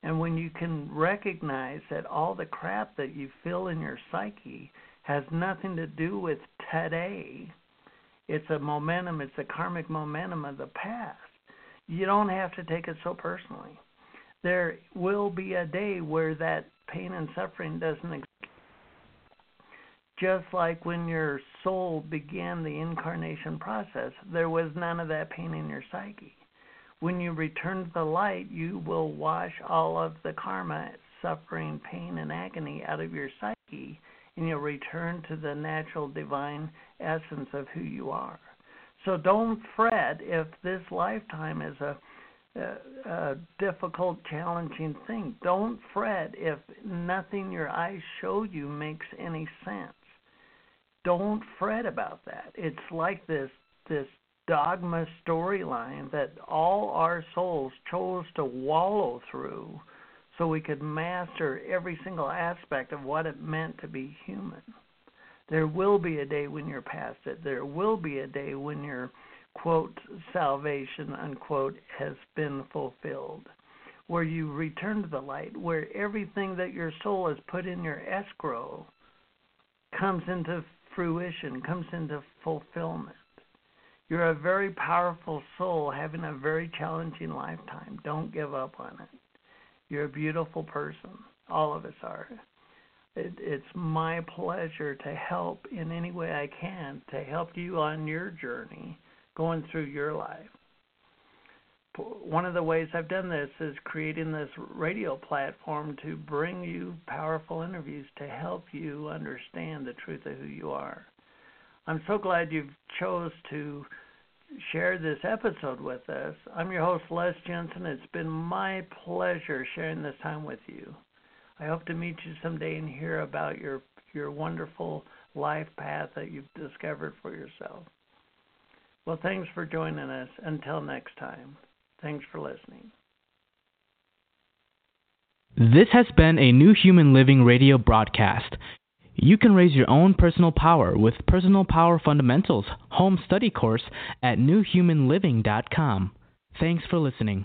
Speaker 3: And when you can recognize that all the crap that you feel in your psyche has nothing to do with today, it's a momentum, it's a karmic momentum of the past. You don't have to take it so personally. There will be a day where that pain and suffering doesn't exist Just like when your soul began the incarnation process, there was none of that pain in your psyche. When you return to the light, you will wash all of the karma, suffering, pain, and agony out of your psyche, and you'll return to the natural divine essence of who you are. So don't fret if this lifetime is a a, a difficult, challenging thing. Don't fret if nothing your eyes show you makes any sense. Don't fret about that. It's like this this dogma storyline that all our souls chose to wallow through so we could master every single aspect of what it meant to be human. There will be a day when you're past it. There will be a day when you're quote, salvation, unquote, has been fulfilled. Where you return to the light, where everything that your soul has put in your escrow comes into fruition, comes into fulfillment. You're a very powerful soul having a very challenging lifetime. Don't give up on it. You're a beautiful person. All of us are. It, it's my pleasure to help in any way I can to help you on your journey going through your life. One of the ways I've done this is creating this radio platform to bring you powerful interviews to help you understand the truth of who you are. I'm so glad you've chose to share this episode with us. I'm your host Les Jensen. It's been my pleasure sharing this time with you. I hope to meet you someday and hear about your your wonderful life path that you've discovered for yourself. Well, thanks for joining us. Until next time, thanks for listening.
Speaker 2: This has been a New Human Living radio broadcast. You can raise your own personal power with Personal Power Fundamentals home study course at newhumanliving.com. Thanks for listening.